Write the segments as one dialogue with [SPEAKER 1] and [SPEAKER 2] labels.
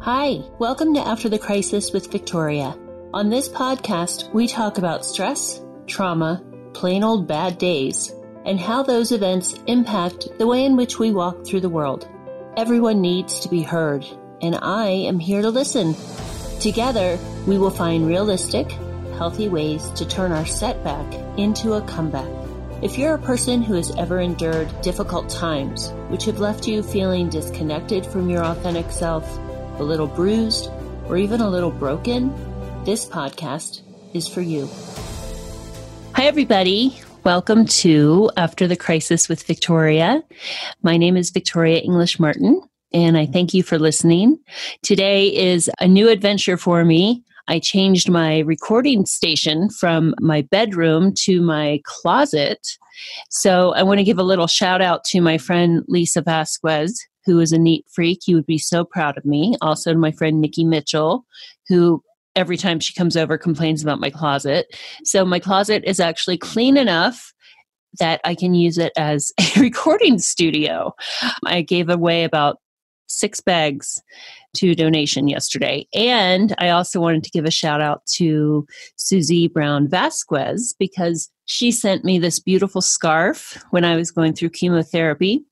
[SPEAKER 1] Hi, welcome to After the Crisis with Victoria. On this podcast, we talk about stress, trauma, plain old bad days, and how those events impact the way in which we walk through the world. Everyone needs to be heard, and I am here to listen. Together, we will find realistic, healthy ways to turn our setback into a comeback. If you're a person who has ever endured difficult times, which have left you feeling disconnected from your authentic self, a little bruised, or even a little broken, this podcast is for you. Hi, everybody. Welcome to After the Crisis with Victoria. My name is Victoria English Martin, and I thank you for listening. Today is a new adventure for me. I changed my recording station from my bedroom to my closet. So I want to give a little shout out to my friend Lisa Vasquez, who is a neat freak. You would be so proud of me. Also my friend Nikki Mitchell, who every time she comes over complains about my closet. So my closet is actually clean enough that I can use it as a recording studio. I gave away about six bags to donation yesterday. And I also wanted to give a shout out to Susie Brown Vasquez because she sent me this beautiful scarf when I was going through chemotherapy.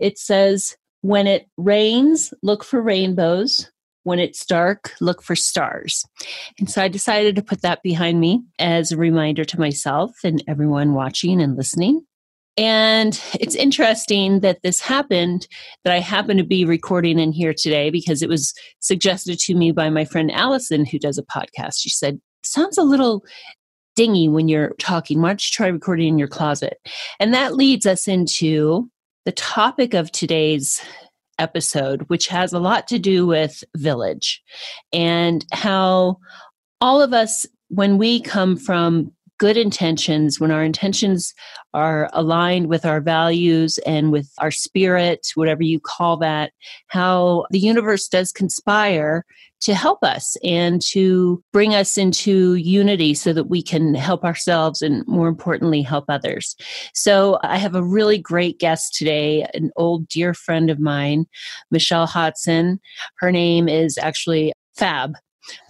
[SPEAKER 1] It says, When it rains, look for rainbows. When it's dark, look for stars. And so I decided to put that behind me as a reminder to myself and everyone watching and listening and it's interesting that this happened, that I happen to be recording in here today because it was suggested to me by my friend Allison, who does a podcast. She said, Sounds a little dingy when you're talking. Why don't you try recording in your closet? And that leads us into the topic of today's episode, which has a lot to do with village and how all of us, when we come from good intentions, when our intentions are aligned with our values and with our spirit, whatever you call that, how the universe does conspire to help us and to bring us into unity so that we can help ourselves and more importantly help others. So I have a really great guest today, an old dear friend of mine, Michelle Hodson. Her name is actually Fab.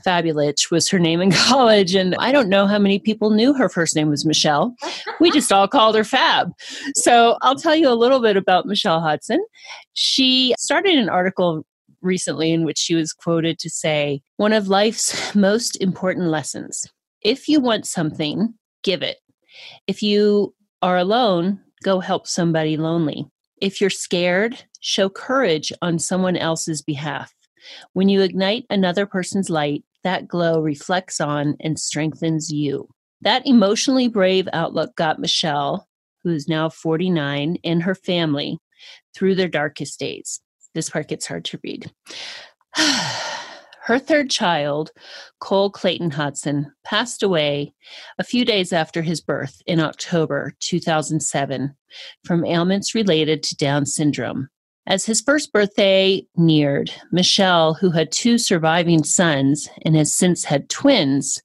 [SPEAKER 1] Fabulich was her name in college. And I don't know how many people knew her first name was Michelle. We just all called her Fab. So I'll tell you a little bit about Michelle Hodson. She started an article recently in which she was quoted to say, One of life's most important lessons. If you want something, give it. If you are alone, go help somebody lonely. If you're scared, show courage on someone else's behalf. When you ignite another person's light, that glow reflects on and strengthens you. That emotionally brave outlook got Michelle, who is now 49, and her family through their darkest days. This part gets hard to read. Her third child, Cole Clayton Hodson, passed away a few days after his birth in October 2007 from ailments related to Down syndrome. As his first birthday neared, Michelle, who had two surviving sons and has since had twins,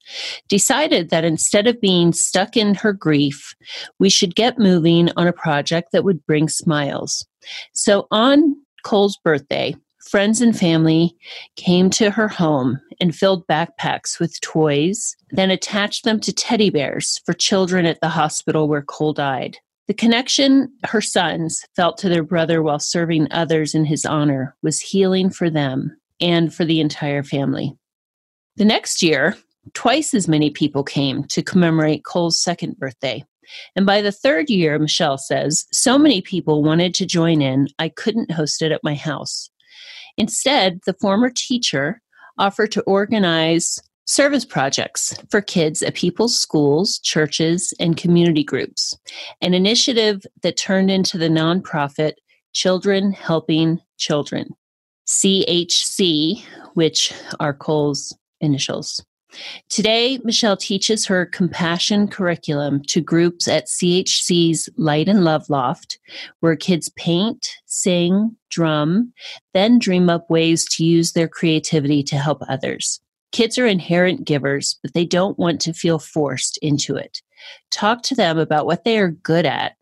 [SPEAKER 1] decided that instead of being stuck in her grief, we should get moving on a project that would bring smiles. So on Cole's birthday, friends and family came to her home and filled backpacks with toys, then attached them to teddy bears for children at the hospital where Cole died. The connection her sons felt to their brother while serving others in his honor was healing for them and for the entire family. The next year, twice as many people came to commemorate Cole's second birthday. And by the third year, Michelle says, so many people wanted to join in, I couldn't host it at my house. Instead, the former teacher offered to organize service projects for kids at people's schools, churches, and community groups, an initiative that turned into the nonprofit Children Helping Children, CHC, which are Cole's initials. Today, Michelle teaches her compassion curriculum to groups at CHC's Light and Love Loft, where kids paint, sing, drum, then dream up ways to use their creativity to help others. Kids are inherent givers, but they don't want to feel forced into it. Talk to them about what they are good at.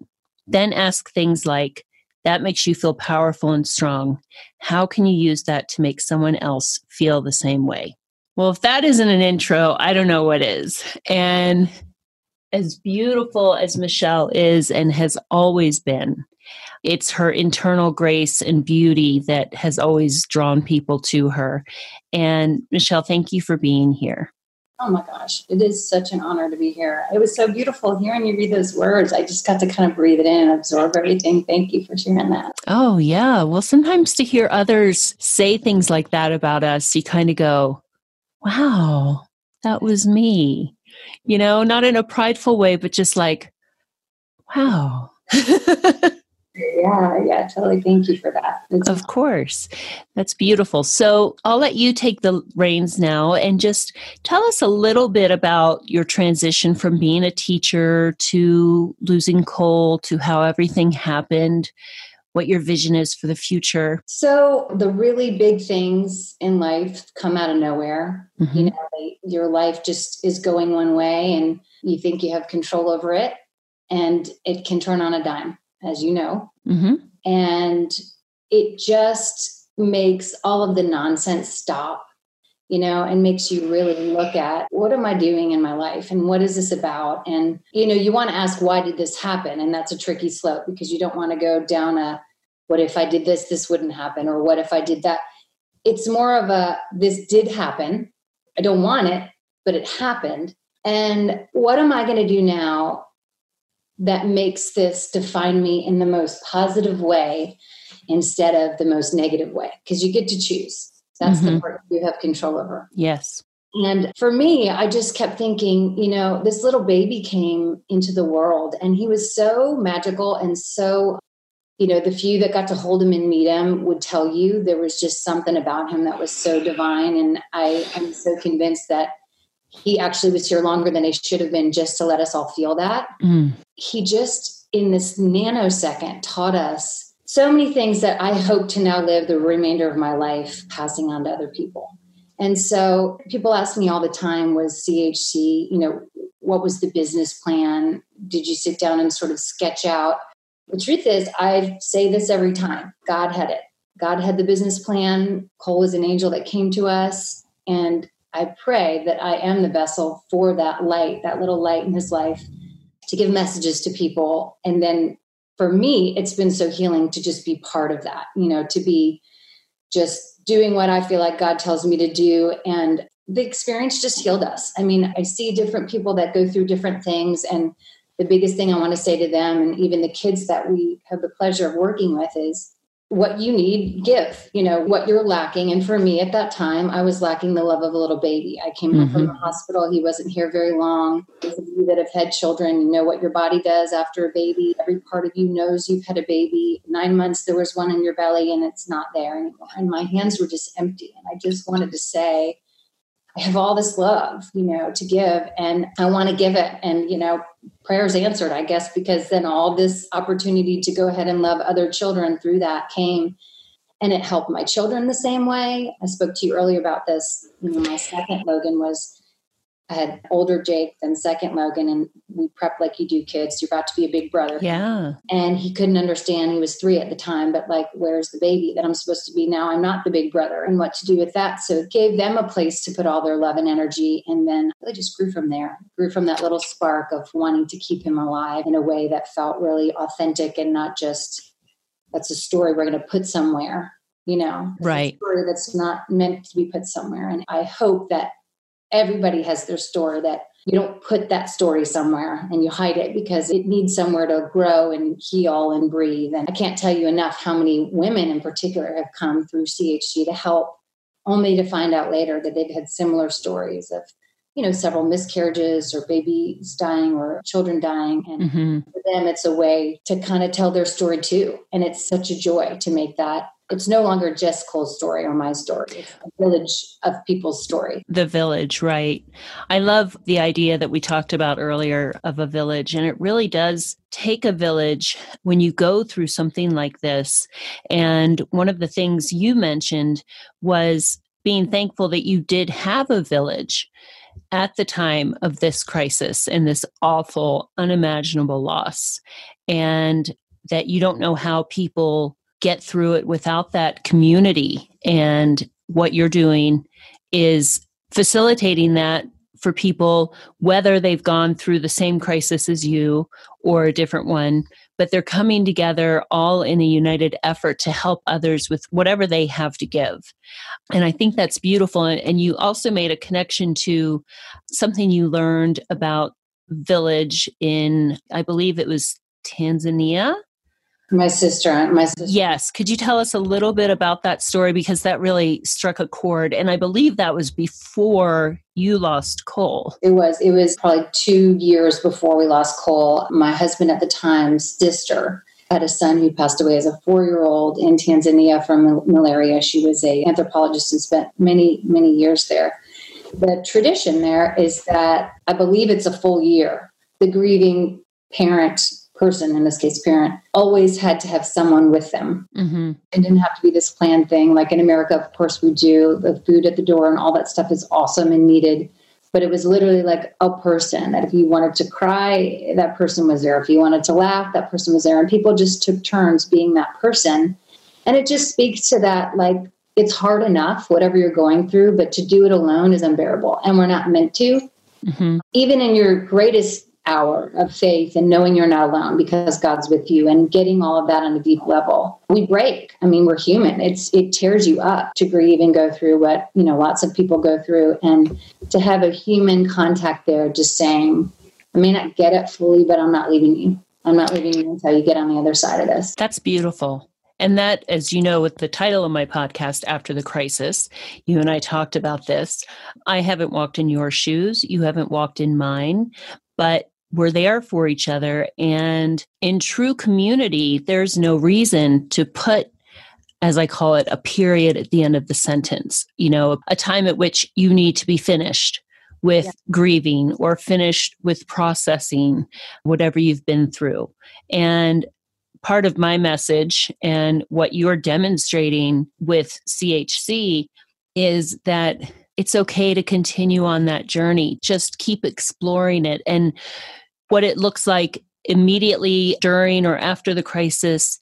[SPEAKER 1] Then ask things like, that makes you feel powerful and strong. How can you use that to make someone else feel the same way? Well, if that isn't an intro, I don't know what is. And as beautiful as Michelle is and has always been, it's her internal grace and beauty that has always drawn people to her. And Michelle, thank you for being here.
[SPEAKER 2] Oh my gosh, it is such an honor to be here. It was so beautiful hearing you read those words. I just got to kind of breathe it in and absorb everything. Thank you for sharing that.
[SPEAKER 1] Oh, yeah. Well, sometimes to hear others say things like that about us, you kind of go, wow, that was me. You know, not in a prideful way, but just like, wow.
[SPEAKER 2] Yeah, yeah, totally. Thank you for that.
[SPEAKER 1] It's of course. That's beautiful. So I'll let you take the reins now and just tell us a little bit about your transition from being a teacher to losing Cole to how everything happened, what your vision is for the future.
[SPEAKER 2] So the really big things in life come out of nowhere. Mm-hmm. You know, your life just is going one way and you think you have control over it and it can turn on a dime as you know. Mm-hmm. And it just makes all of the nonsense stop, you know, and makes you really look at what am I doing in my life and what is this about? And, you know, you want to ask, why did this happen? And that's a tricky slope because you don't want to go down a, what if I did this, this wouldn't happen? Or what if I did that? It's more of a, this did happen. I don't want it, but it happened. And what am I going to do now that makes this define me in the most positive way instead of the most negative way because you get to choose that's mm-hmm. the part you have control over
[SPEAKER 1] yes
[SPEAKER 2] and for me i just kept thinking you know this little baby came into the world and he was so magical and so you know the few that got to hold him and meet him would tell you there was just something about him that was so divine and i am so convinced that he actually was here longer than he should have been just to let us all feel that. Mm. He just, in this nanosecond, taught us so many things that I hope to now live the remainder of my life passing on to other people. And so people ask me all the time was CHC, you know, what was the business plan? Did you sit down and sort of sketch out? The truth is, I say this every time God had it. God had the business plan. Cole was an angel that came to us. And I pray that I am the vessel for that light, that little light in his life to give messages to people. And then for me, it's been so healing to just be part of that, you know, to be just doing what I feel like God tells me to do. And the experience just healed us. I mean, I see different people that go through different things. And the biggest thing I want to say to them, and even the kids that we have the pleasure of working with, is what you need give you know what you're lacking. And for me at that time i was lacking the love of a little baby. I came mm-hmm. from the hospital. He wasn't here very long. Those of you that have had children. You know what your body does after a baby. Every part of you knows you've had a baby. Nine months there was one in your belly and it's not there anymore. And my hands were just empty. And i just wanted to say I have all this love, you know, to give and I want to give it. And, you know, prayers answered, I guess, because then all this opportunity to go ahead and love other children through that came. And it helped my children the same way. I spoke to you earlier about this. You know, my second Logan was I had older Jake, then second Logan, and we prepped like you do kids. You're about to be a big brother.
[SPEAKER 1] Yeah.
[SPEAKER 2] And he couldn't understand. He was three at the time, but like, where's the baby that I'm supposed to be now? I'm not the big brother, and what to do with that. So it gave them a place to put all their love and energy. And then they just grew from there, grew from that little spark of wanting to keep him alive in a way that felt really authentic and not just that's a story we're going to put somewhere you know
[SPEAKER 1] right
[SPEAKER 2] story that's not meant to be put somewhere and i hope that everybody has their story that you don't put that story somewhere and you hide it because it needs somewhere to grow and heal and breathe. And I can't tell you enough how many women in particular have come through CHC to help, only to find out later that they've had similar stories of, you know, several miscarriages or babies dying or children dying. And mm-hmm. for them, it's a way to kind of tell their story too. And it's such a joy to make that it's no longer just Cole's story or my story. It's a village of people's story.
[SPEAKER 1] The village, right. I love the idea that we talked about earlier of a village, and it really does take a village when you go through something like this. And one of the things you mentioned was being thankful that you did have a village at the time of this crisis and this awful, unimaginable loss. And that you don't know how people get through it without that community. And what you're doing is facilitating that for people, whether they've gone through the same crisis as you or a different one, but they're coming together all in a united effort to help others with whatever they have to give. And I think that's beautiful. And you also made a connection to something you learned about village in, I believe it was Tanzania.
[SPEAKER 2] My sister, uh, my sister.
[SPEAKER 1] Yes. Could you tell us a little bit about that story? Because that really struck a chord. And I believe that was before you lost Cole.
[SPEAKER 2] It was. It was probably two years before we lost Cole. My husband at the time's sister had a son who passed away as a four-year-old in Tanzania from malaria. She was a anthropologist and spent many, many years there. The tradition there is that I believe it's a full year. The grieving parent person, in this case, parent, always had to have someone with them. Mm-hmm. It didn't have to be this planned thing. Like in America, of course, we do the food at the door and all that stuff is awesome and needed. But it was literally like a person that if you wanted to cry, that person was there. If you wanted to laugh, that person was there. And people just took turns being that person. And it just speaks to that, like, it's hard enough, whatever you're going through, but to do it alone is unbearable. And we're not meant to. Mm-hmm. Even in your greatest hour of faith and knowing you're not alone because God's with you and getting all of that on a deep level. We break. I mean, we're human. It's it tears you up to grieve and go through what, you know, lots of people go through and to have a human contact there just saying, I may not get it fully, but I'm not leaving you. I'm not leaving you until you get on the other side of this.
[SPEAKER 1] That's beautiful. And that, as you know, with the title of my podcast, After the Crisis, you and I talked about this. I haven't walked in your shoes. You haven't walked in mine. But we're there for each other. And in true community, there's no reason to put as I call it, a period at the end of the sentence, you know, a time at which you need to be finished with yeah. grieving or finished with processing whatever you've been through. And part of my message and what you're demonstrating with CHC is that it's okay to continue on that journey. Just keep exploring it and what it looks like immediately during or after the crisis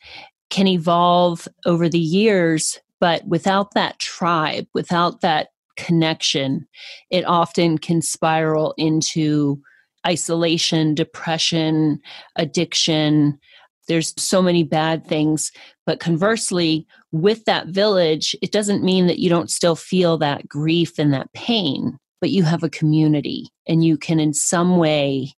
[SPEAKER 1] can evolve over the years. But without that tribe, without that connection, it often can spiral into isolation, depression, addiction, there's so many bad things. But conversely, with that village, it doesn't mean that you don't still feel that grief and that pain, but you have a community and you can, in some way,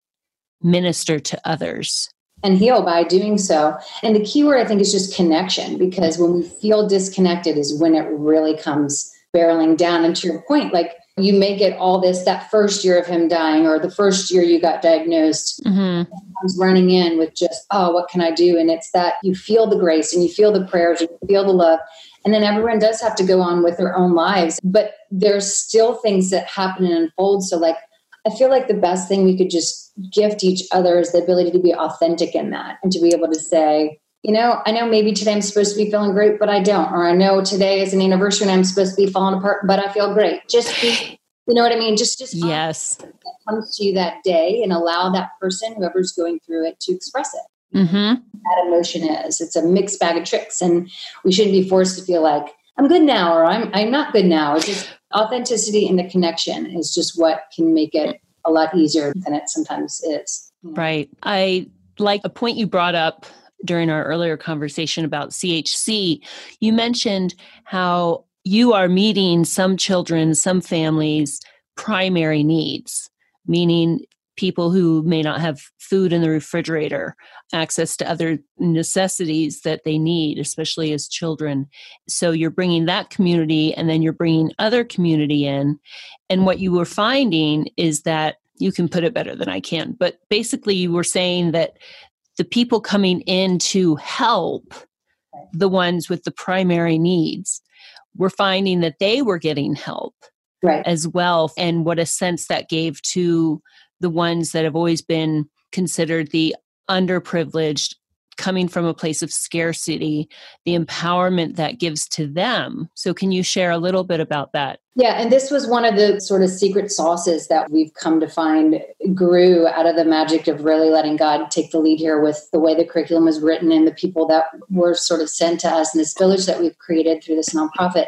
[SPEAKER 1] minister to others.
[SPEAKER 2] And heal by doing so. And the key word, I think, is just connection because when we feel disconnected is when it really comes barreling down. And to your point, like you may get all this that first year of him dying or the first year you got diagnosed mm-hmm. comes running in with just oh what can i do? And it's that you feel the grace and you feel the prayers and you feel the love. And then everyone does have to go on with their own lives but there's still things that happen and unfold. So like i feel like the best thing we could just gift each other is the ability to be authentic in that and to be able to say you know, I know maybe today I'm supposed to be feeling great, but I don't. Or I know today is an anniversary and I'm supposed to be falling apart, but I feel great. Just be, you know what I mean? Just, just
[SPEAKER 1] yes,
[SPEAKER 2] comes to you that day and allow that person, whoever's going through it, to express it. Mm-hmm. That emotion is. It's a mixed bag of tricks, and we shouldn't be forced to feel like I'm good now or I'm I'm not good now. It's just authenticity and the connection is just what can make it a lot easier than it sometimes is.
[SPEAKER 1] You know? Right. I like a point you brought up during our earlier conversation about CHC, you mentioned how you are meeting some children, some families' primary needs, meaning people who may not have food in the refrigerator, access to other necessities that they need, especially as children. So you're bringing that community and then you're bringing other community in. And what you were finding is that you can put it better than I can, but basically you were saying that the people coming in to help the ones with the primary needs were finding that they were getting help
[SPEAKER 2] right.
[SPEAKER 1] as well and what a sense that gave to the ones that have always been considered the underprivileged coming from a place of scarcity, the empowerment that gives to them. So, can you share a little bit about that?
[SPEAKER 2] Yeah, and this was one of the sort of secret sauces that we've come to find grew out of the magic of really letting God take the lead here with the way the curriculum was written and the people that were sort of sent to us in this village that we've created through this nonprofit.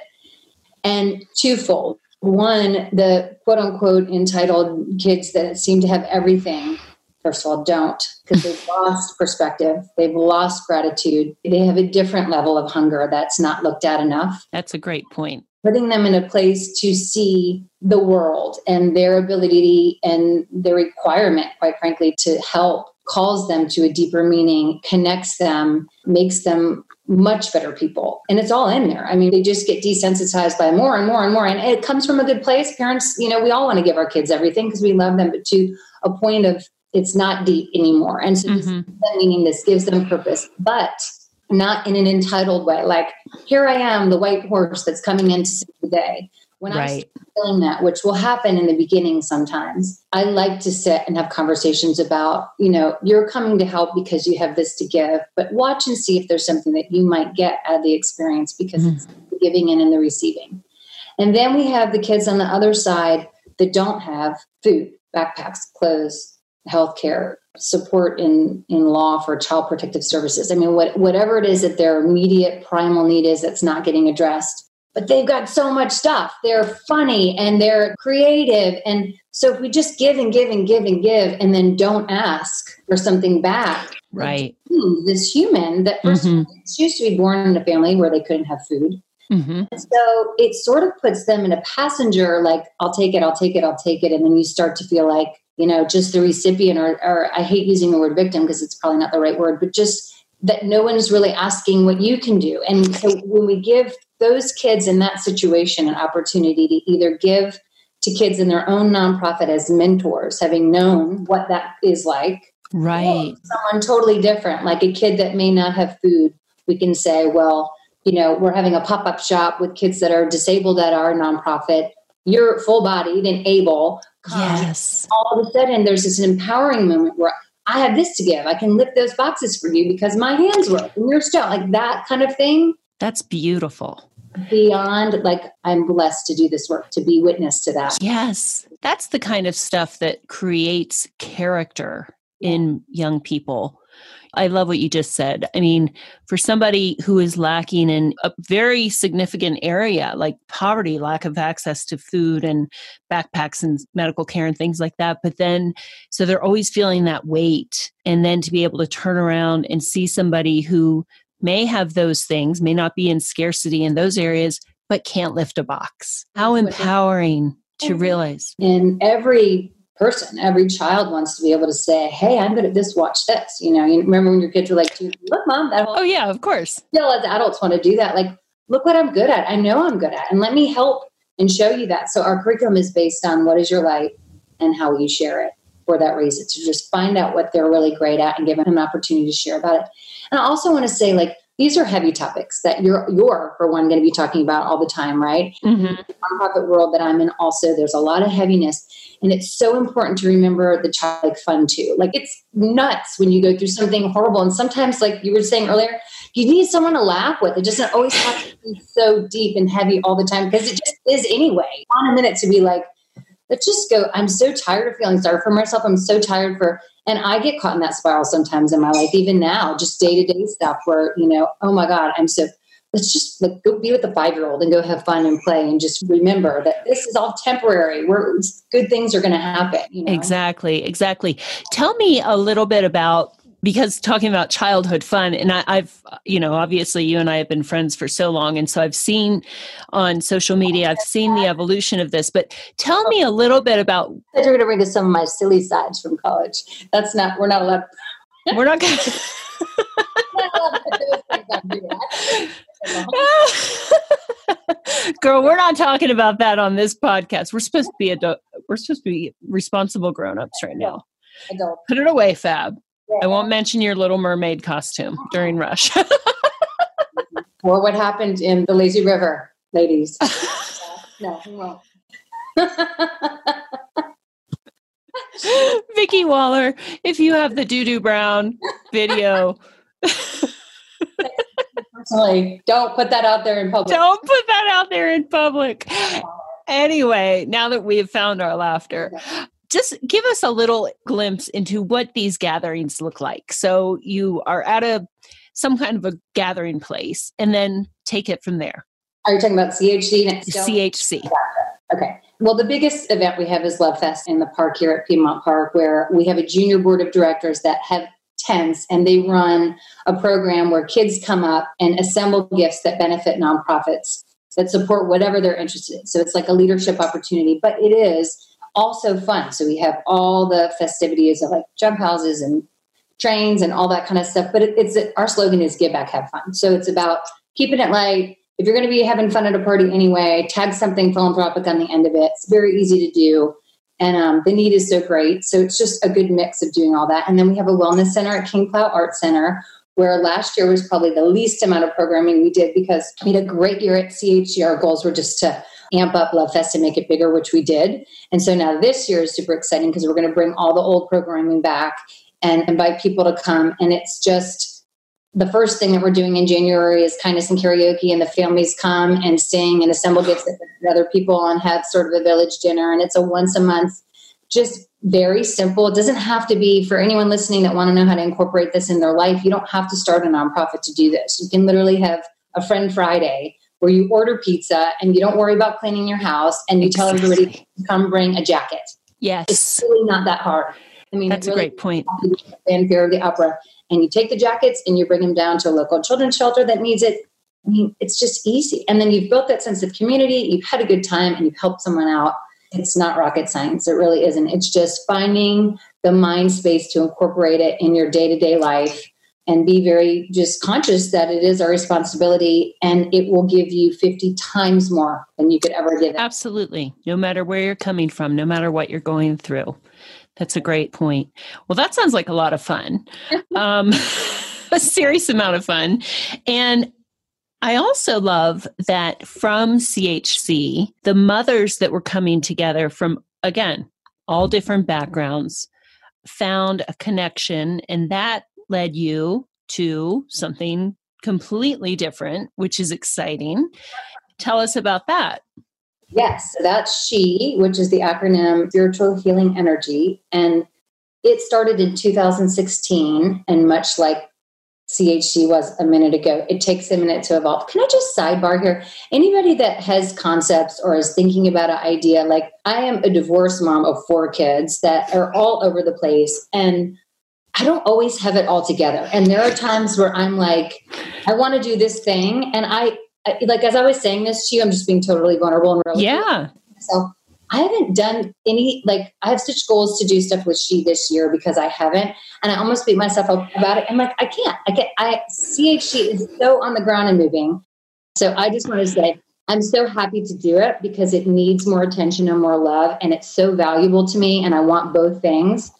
[SPEAKER 2] And twofold. One, the quote unquote entitled kids that seem to have everything first of all, don't because they've lost perspective. They've lost gratitude. They have a different level of hunger that's not looked at enough.
[SPEAKER 1] That's a great point.
[SPEAKER 2] Putting them in a place to see the world and their ability and their requirement, quite frankly, to help calls them to a deeper meaning, connects them, makes them much better people. And it's all in there. I mean, they just get desensitized by more and more and more. And it comes from a good place. Parents, you know, we all want to give our kids everything because we love them, but to a point of it's not deep anymore. And so mm-hmm. meaning this gives them purpose, but not in an entitled way. Like, here I am, the white horse that's coming in to save the day. When right. I'm feeling that, which will happen in the beginning sometimes, I like to sit and have conversations about, you know, you're coming to help because you have this to give, but watch and see if there's something that you might get out of the experience because mm-hmm. it's the giving in and the receiving. And then we have the kids on the other side that don't have food, backpacks, clothes, healthcare, support in in law for child protective services. I mean, what, whatever it is that their immediate primal need is that's not getting addressed. But they've got so much stuff. They're funny and they're creative. And so if we just give and give and give and give and then don't ask for something back,
[SPEAKER 1] right?
[SPEAKER 2] This human that 1st mm-hmm. used to be born in a family where they couldn't have food. Mm-hmm. So it sort of puts them in a passenger, like, I'll take it, I'll take it, I'll take it. And then you start to feel like, you know, just the recipient, or, or I hate using the word victim because it's probably not the right word, but just that no one is really asking what you can do. And so when we give those kids in that situation an opportunity to either give to kids in their own nonprofit as mentors, having known what that is like,
[SPEAKER 1] right?
[SPEAKER 2] Someone totally different, like a kid that may not have food, we can say, well, you know, we're having a pop up shop with kids that are disabled at our nonprofit. You're full bodied and able.
[SPEAKER 1] Yes.
[SPEAKER 2] All of a sudden, there's this empowering moment where I have this to give. I can lift those boxes for you because my hands work and you're still like that kind of thing.
[SPEAKER 1] That's beautiful.
[SPEAKER 2] Beyond like, I'm blessed to do this work, to be witness to that.
[SPEAKER 1] Yes. That's the kind of stuff that creates character in young people I love what you just said. I mean, for somebody who is lacking in a very significant area like poverty, lack of access to food and backpacks and medical care and things like that, but then so they're always feeling that weight. And then to be able to turn around and see somebody who may have those things, may not be in scarcity in those areas, but can't lift a box. How empowering to realize.
[SPEAKER 2] In every person. Every child wants to be able to say, "Hey, I'm good at this. Watch this." You know, you remember when your kids were like, "Look, mom, that."
[SPEAKER 1] Whole- oh yeah, of course.
[SPEAKER 2] Still, as adults, want to do that. Like, look what I'm good at. I know I'm good at, and let me help and show you that. So our curriculum is based on what is your light and how will you share it for that reason. To just find out what they're really great at and give them an opportunity to share about it. And I also want to say, like, these are heavy topics that you're you're for one going to be talking about all the time, right? Mm-hmm. The nonprofit world that I'm in, also there's a lot of heaviness, and it's so important to remember the childlike fun too. Like it's nuts when you go through something horrible, and sometimes, like you were saying earlier, you need someone to laugh with. It doesn't always have to be so deep and heavy all the time because it just is anyway. On a minute to be like, let's just go. I'm so tired of feeling sorry for myself. I'm so tired for and I get caught in that spiral sometimes in my life, even now, just day to day stuff where, you know, oh my God, I'm so, let's just like, go be with the five year old and go have fun and play and just remember that this is all temporary. Where good things are going to happen. You know?
[SPEAKER 1] Exactly, exactly. Tell me a little bit about because talking about childhood fun and I, have you know obviously you and i have been friends for so long and so i've seen on social media i've seen the evolution of this but tell me a little bit about
[SPEAKER 2] you're going to bring us some of my silly sides from college that's not we're not allowed
[SPEAKER 1] we're not going Girl, we're not talking about that on this podcast. We're supposed to be adult. We're supposed to be responsible grown-ups right now. Adult. Put it away, Fab. I won't mention your Little Mermaid costume during oh. Rush.
[SPEAKER 2] or what happened in the Lazy River, ladies. no, we won't.
[SPEAKER 1] Vicki Waller, if you have the Doo Doo Brown video,
[SPEAKER 2] Personally, don't put that out there in public.
[SPEAKER 1] Don't put that out there in public. Anyway, now that we've found our laughter, just give us a little glimpse into what these gatherings look like. So you are at a some kind of a gathering place and then take it from there.
[SPEAKER 2] Are you talking about CHC next?
[SPEAKER 1] CHC.
[SPEAKER 2] Okay. Well, the biggest event we have is Love Fest in the park here at Piedmont Park, where we have a junior board of directors that have tents and they run a program where kids come up and assemble gifts that benefit nonprofits that support whatever they're interested in. So it's like a leadership opportunity, but it is also fun. So we have all the festivities of like jump houses and trains and all that kind of stuff. But it, it's our slogan is "Give back, have fun." So it's about keeping it light. If you're going to be having fun at a party anyway, tag something philanthropic on the end of it. It's very easy to do, and um, the need is so great. So it's just a good mix of doing all that. And then we have a wellness center at King Cloud Art Center. Where last year was probably the least amount of programming we did because we had a great year at CHC. Our goals were just to amp up Love Fest and make it bigger, which we did. And so now this year is super exciting because we're going to bring all the old programming back and invite people to come. And it's just the first thing that we're doing in January is kindness and karaoke, and the families come and sing and assemble gifts with other people and have sort of a village dinner. And it's a once a month, just very simple. It doesn't have to be for anyone listening that want to know how to incorporate this in their life. You don't have to start a nonprofit to do this. You can literally have a friend Friday where you order pizza and you don't worry about cleaning your house and you tell everybody to come bring a jacket.
[SPEAKER 1] Yes.
[SPEAKER 2] It's really not that hard.
[SPEAKER 1] I mean, that's really a great point.
[SPEAKER 2] Fanfare of the opera. And you take the jackets and you bring them down to a local children's shelter that needs it. I mean, it's just easy. And then you've built that sense of community, you've had a good time, and you've helped someone out. It's not rocket science. It really isn't. It's just finding the mind space to incorporate it in your day to day life and be very just conscious that it is our responsibility and it will give you 50 times more than you could ever give it.
[SPEAKER 1] Absolutely. No matter where you're coming from, no matter what you're going through. That's a great point. Well, that sounds like a lot of fun. um, a serious amount of fun. And I also love that from CHC, the mothers that were coming together from, again, all different backgrounds found a connection and that led you to something completely different, which is exciting. Tell us about that.
[SPEAKER 2] Yes, that's SHE, which is the acronym Spiritual Healing Energy. And it started in 2016. And much like CHC was a minute ago, it takes a minute to evolve. Can I just sidebar here? Anybody that has concepts or is thinking about an idea, like I am a divorced mom of four kids that are all over the place. And I don't always have it all together. And there are times where I'm like, I want to do this thing. And I, I, like, as I was saying this to you, I'm just being totally vulnerable and real.
[SPEAKER 1] Yeah.
[SPEAKER 2] So I haven't done any, like, I have such goals to do stuff with SHE this year because I haven't. And I almost beat myself up about it. I'm like, I can't. I can't. I, CHC is so on the ground and moving. So I just want to say, I'm so happy to do it because it needs more attention and more love. And it's so valuable to me. And I want both things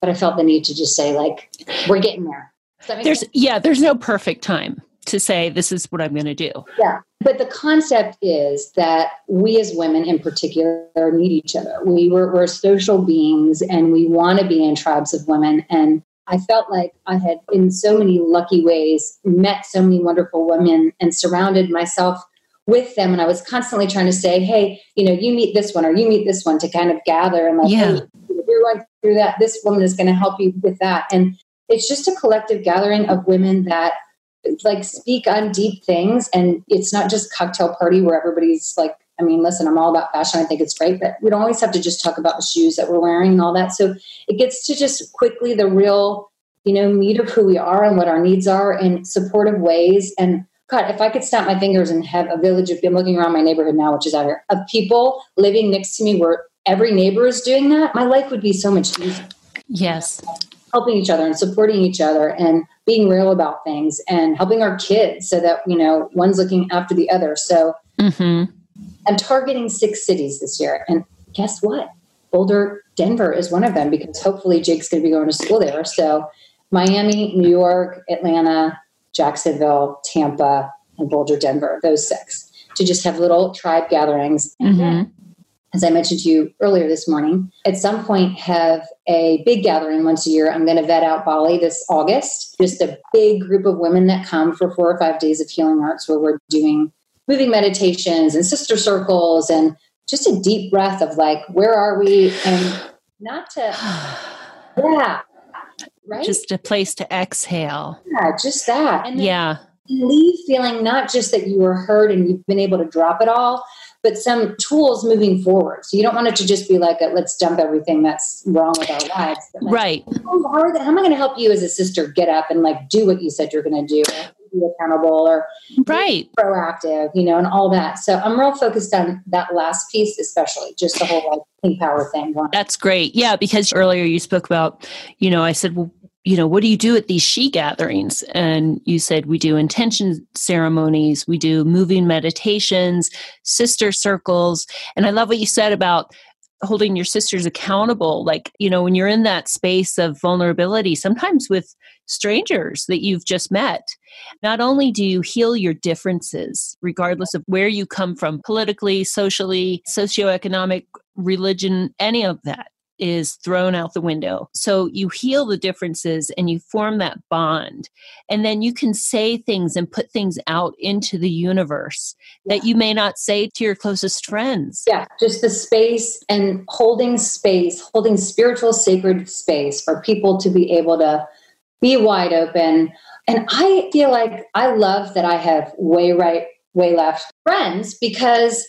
[SPEAKER 2] but I felt the need to just say, like, we're getting there.
[SPEAKER 1] There's, sense? yeah, there's no perfect time to say this is what I'm going to do.
[SPEAKER 2] Yeah. But the concept is that we as women in particular need each other. We were, we're social beings and we want to be in tribes of women. And I felt like I had, in so many lucky ways, met so many wonderful women and surrounded myself with them. And I was constantly trying to say, hey, you know, you meet this one or you meet this one to kind of gather and like,
[SPEAKER 1] yeah.
[SPEAKER 2] hey, through that, this woman is going to help you with that. And it's just a collective gathering of women that like speak on deep things. And it's not just cocktail party where everybody's like, I mean, listen, I'm all about fashion. I think it's great, but we don't always have to just talk about the shoes that we're wearing and all that. So it gets to just quickly the real, you know, meat of who we are and what our needs are in supportive ways. And God, if I could snap my fingers and have a village of, I'm looking around my neighborhood now, which is out here, of people living next to me where every neighbor is doing that, my life would be so much easier.
[SPEAKER 1] Yes.
[SPEAKER 2] Helping each other and supporting each other and being real about things and helping our kids so that, you know, one's looking after the other. So
[SPEAKER 1] mm-hmm.
[SPEAKER 2] I'm targeting six cities this year. And guess what? Boulder, Denver is one of them because hopefully Jake's going to be going to school there. So Miami, New York, Atlanta, Jacksonville, Tampa, and Boulder, Denver, those six to just have little tribe gatherings.
[SPEAKER 1] Mm-hmm
[SPEAKER 2] as I mentioned to you earlier this morning, at some point have a big gathering once a year. I'm going to vet out Bali this August. Just a big group of women that come for four or five days of healing arts where we're doing moving meditations and sister circles and just a deep breath of like, where are we? And not to, yeah,
[SPEAKER 1] right? Just a place to exhale.
[SPEAKER 2] Yeah, just that.
[SPEAKER 1] And yeah.
[SPEAKER 2] leave feeling not just that you were heard and you've been able to drop it all, but some tools moving forward. So you don't want it to just be like, a, let's dump everything that's wrong with our lives.
[SPEAKER 1] Like, right.
[SPEAKER 2] How, how, how, am I going to help you as a sister get up and like do what you said you're going to do? Be accountable or
[SPEAKER 1] right
[SPEAKER 2] proactive, you know, and all that. So I'm real focused on that last piece, especially just the whole like pink power thing.
[SPEAKER 1] That's great. Yeah, because earlier you spoke about, you know, I said, well, you know, what do you do at these she gatherings? And you said we do intention ceremonies, we do moving meditations, sister circles. And I love what you said about holding your sisters accountable. Like, you know, when you're in that space of vulnerability, sometimes with strangers that you've just met, not only do you heal your differences, regardless of where you come from politically, socially, socioeconomic, religion, any of that is thrown out the window. So you heal the differences and you form that bond. And then you can say things and put things out into the universe yeah. that you may not say to your closest friends.
[SPEAKER 2] Yeah, just the space and holding space, holding spiritual sacred space for people to be able to be wide open. And I feel like I love that I have way right, way left friends because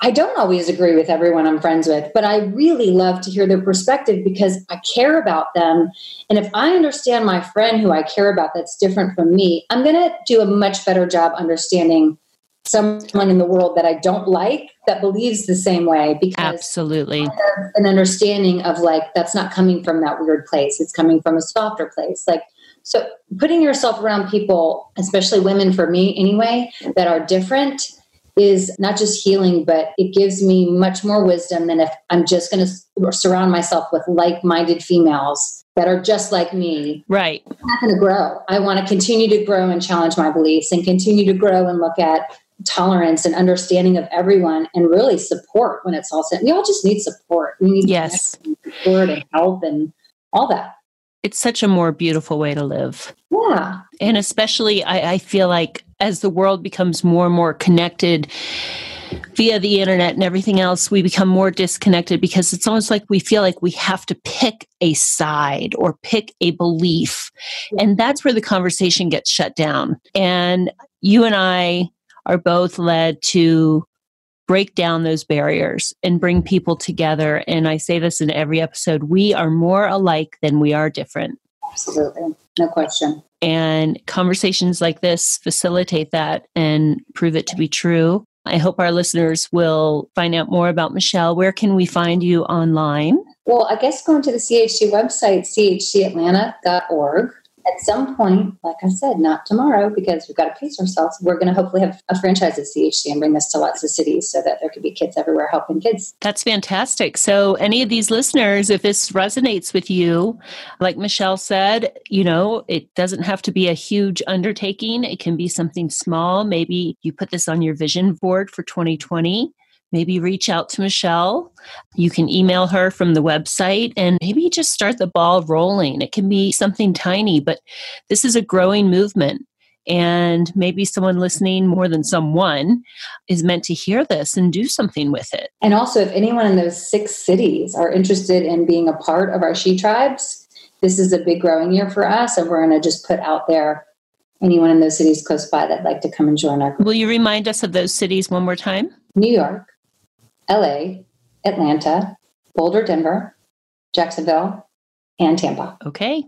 [SPEAKER 2] I don't always agree with everyone I'm friends with, but I really love to hear their perspective because I care about them. And if I understand my friend who I care about that's different from me, I'm going to do a much better job understanding someone in the world that I don't like that believes the same way because
[SPEAKER 1] absolutely.
[SPEAKER 2] An understanding of like that's not coming from that weird place. It's coming from a softer place. Like so putting yourself around people especially women for me anyway that are different is not just healing, but it gives me much more wisdom than if I'm just going to surround myself with like minded females that are just like me.
[SPEAKER 1] Right.
[SPEAKER 2] I'm not going to grow. I want to continue to grow and challenge my beliefs and continue to grow and look at tolerance and understanding of everyone and really support when it's all said. We all just need support. We need
[SPEAKER 1] yes.
[SPEAKER 2] support and help and all that.
[SPEAKER 1] It's such a more beautiful way to live.
[SPEAKER 2] Yeah.
[SPEAKER 1] And especially, I, I feel like as the world becomes more and more connected via the internet and everything else, we become more disconnected because it's almost like we feel like we have to pick a side or pick a belief. And that's where the conversation gets shut down. And you and I are both led to break down those barriers and bring people together. And I say this in every episode we are more alike than we are different.
[SPEAKER 2] Absolutely. No question.
[SPEAKER 1] And conversations like this facilitate that and prove it to be true. I hope our listeners will find out more about Michelle. Where can we find you online?
[SPEAKER 2] Well, I guess going to the CHC website, chcatlanta.org at some point, like I said, not tomorrow because we've got to pace ourselves. We're going to hopefully have a franchise at CHC and bring this to lots of cities so that there could be kids everywhere helping kids.
[SPEAKER 1] That's fantastic. So, any of these listeners, if this resonates with you, like Michelle said, you know, it doesn't have to be a huge undertaking. It can be something small. Maybe you put this on your vision board for 2020 maybe reach out to Michelle. You can email her from the website and maybe just start the ball rolling. It can be something tiny, but this is a growing movement. And maybe someone listening more than someone is meant to hear this and do something with it.
[SPEAKER 2] And also, if anyone in those six cities are interested in being a part of our She Tribes, this is a big growing year for us. And we're going to just put out there anyone in those cities close by that'd like to come and join our
[SPEAKER 1] group. Will you remind us of those cities one more time?
[SPEAKER 2] New York, LA, Atlanta, Boulder, Denver, Jacksonville, and Tampa.
[SPEAKER 1] Okay.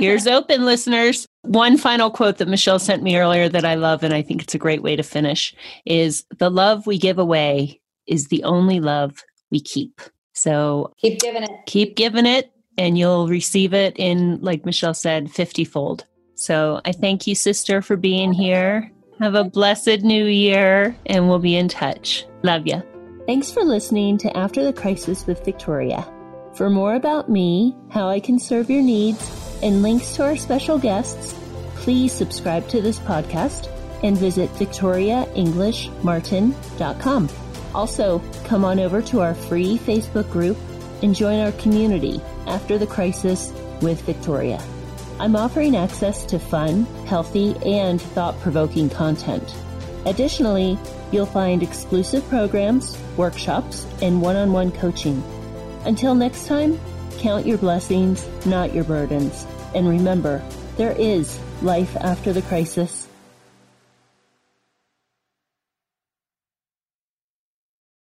[SPEAKER 1] Ears open, listeners. One final quote that Michelle sent me earlier that I love, and I think it's a great way to finish is the love we give away is the only love we keep. So
[SPEAKER 2] keep giving it.
[SPEAKER 1] Keep giving it, and you'll receive it in, like Michelle said, 50 fold. So I thank you, sister, for being here. Have a blessed new year, and we'll be in touch. Love you.
[SPEAKER 3] Thanks for listening to After the Crisis with Victoria. For more about me, how I can serve your needs, and links to our special guests, please subscribe to this podcast and visit victoriaenglishmartin.com.
[SPEAKER 1] Also, come on over to our free Facebook group and join our community after the crisis with Victoria. I'm offering access to fun, healthy, and thought provoking content. Additionally, you'll find exclusive programs, workshops, and one on one coaching. Until next time, count your blessings, not your burdens. And remember, there is life after the crisis.